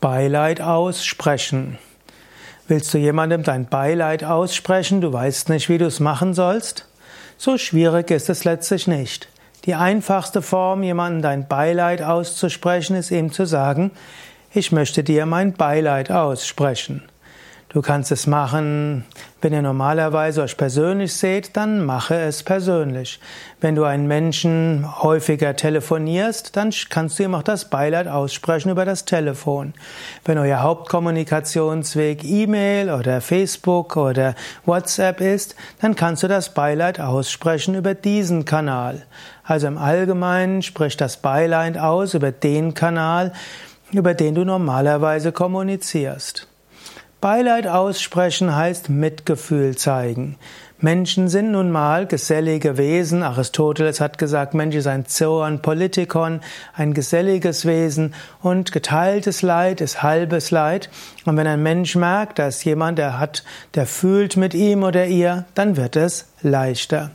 Beileid aussprechen. Willst du jemandem dein Beileid aussprechen, du weißt nicht, wie du es machen sollst? So schwierig ist es letztlich nicht. Die einfachste Form, jemandem dein Beileid auszusprechen, ist ihm zu sagen, ich möchte dir mein Beileid aussprechen. Du kannst es machen, wenn ihr normalerweise euch persönlich seht, dann mache es persönlich. Wenn du einen Menschen häufiger telefonierst, dann kannst du ihm auch das Beileid aussprechen über das Telefon. Wenn euer Hauptkommunikationsweg E-Mail oder Facebook oder WhatsApp ist, dann kannst du das Beileid aussprechen über diesen Kanal. Also im Allgemeinen sprich das Beileid aus über den Kanal, über den du normalerweise kommunizierst. Beileid aussprechen heißt Mitgefühl zeigen. Menschen sind nun mal gesellige Wesen. Aristoteles hat gesagt, Mensch ist ein Zoon Politikon, ein geselliges Wesen und geteiltes Leid ist halbes Leid. Und wenn ein Mensch merkt, dass jemand, der hat, der fühlt mit ihm oder ihr, dann wird es leichter.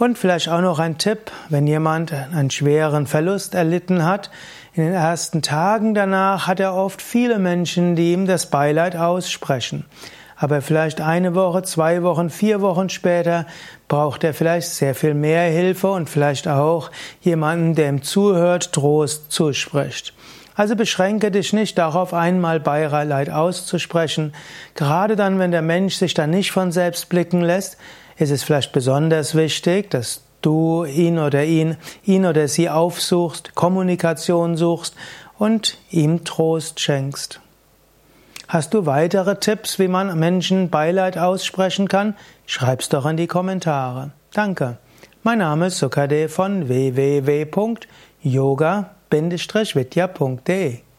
Und vielleicht auch noch ein Tipp, wenn jemand einen schweren Verlust erlitten hat. In den ersten Tagen danach hat er oft viele Menschen, die ihm das Beileid aussprechen. Aber vielleicht eine Woche, zwei Wochen, vier Wochen später braucht er vielleicht sehr viel mehr Hilfe und vielleicht auch jemanden, der ihm zuhört, Trost zuspricht. Also beschränke dich nicht darauf, einmal Beileid auszusprechen. Gerade dann, wenn der Mensch sich dann nicht von selbst blicken lässt, ist es vielleicht besonders wichtig, dass du ihn oder ihn, ihn oder sie aufsuchst, Kommunikation suchst und ihm Trost schenkst. Hast du weitere Tipps, wie man Menschen Beileid aussprechen kann? Schreib's doch in die Kommentare. Danke. Mein Name ist Sukade von www.yoga-vidya.de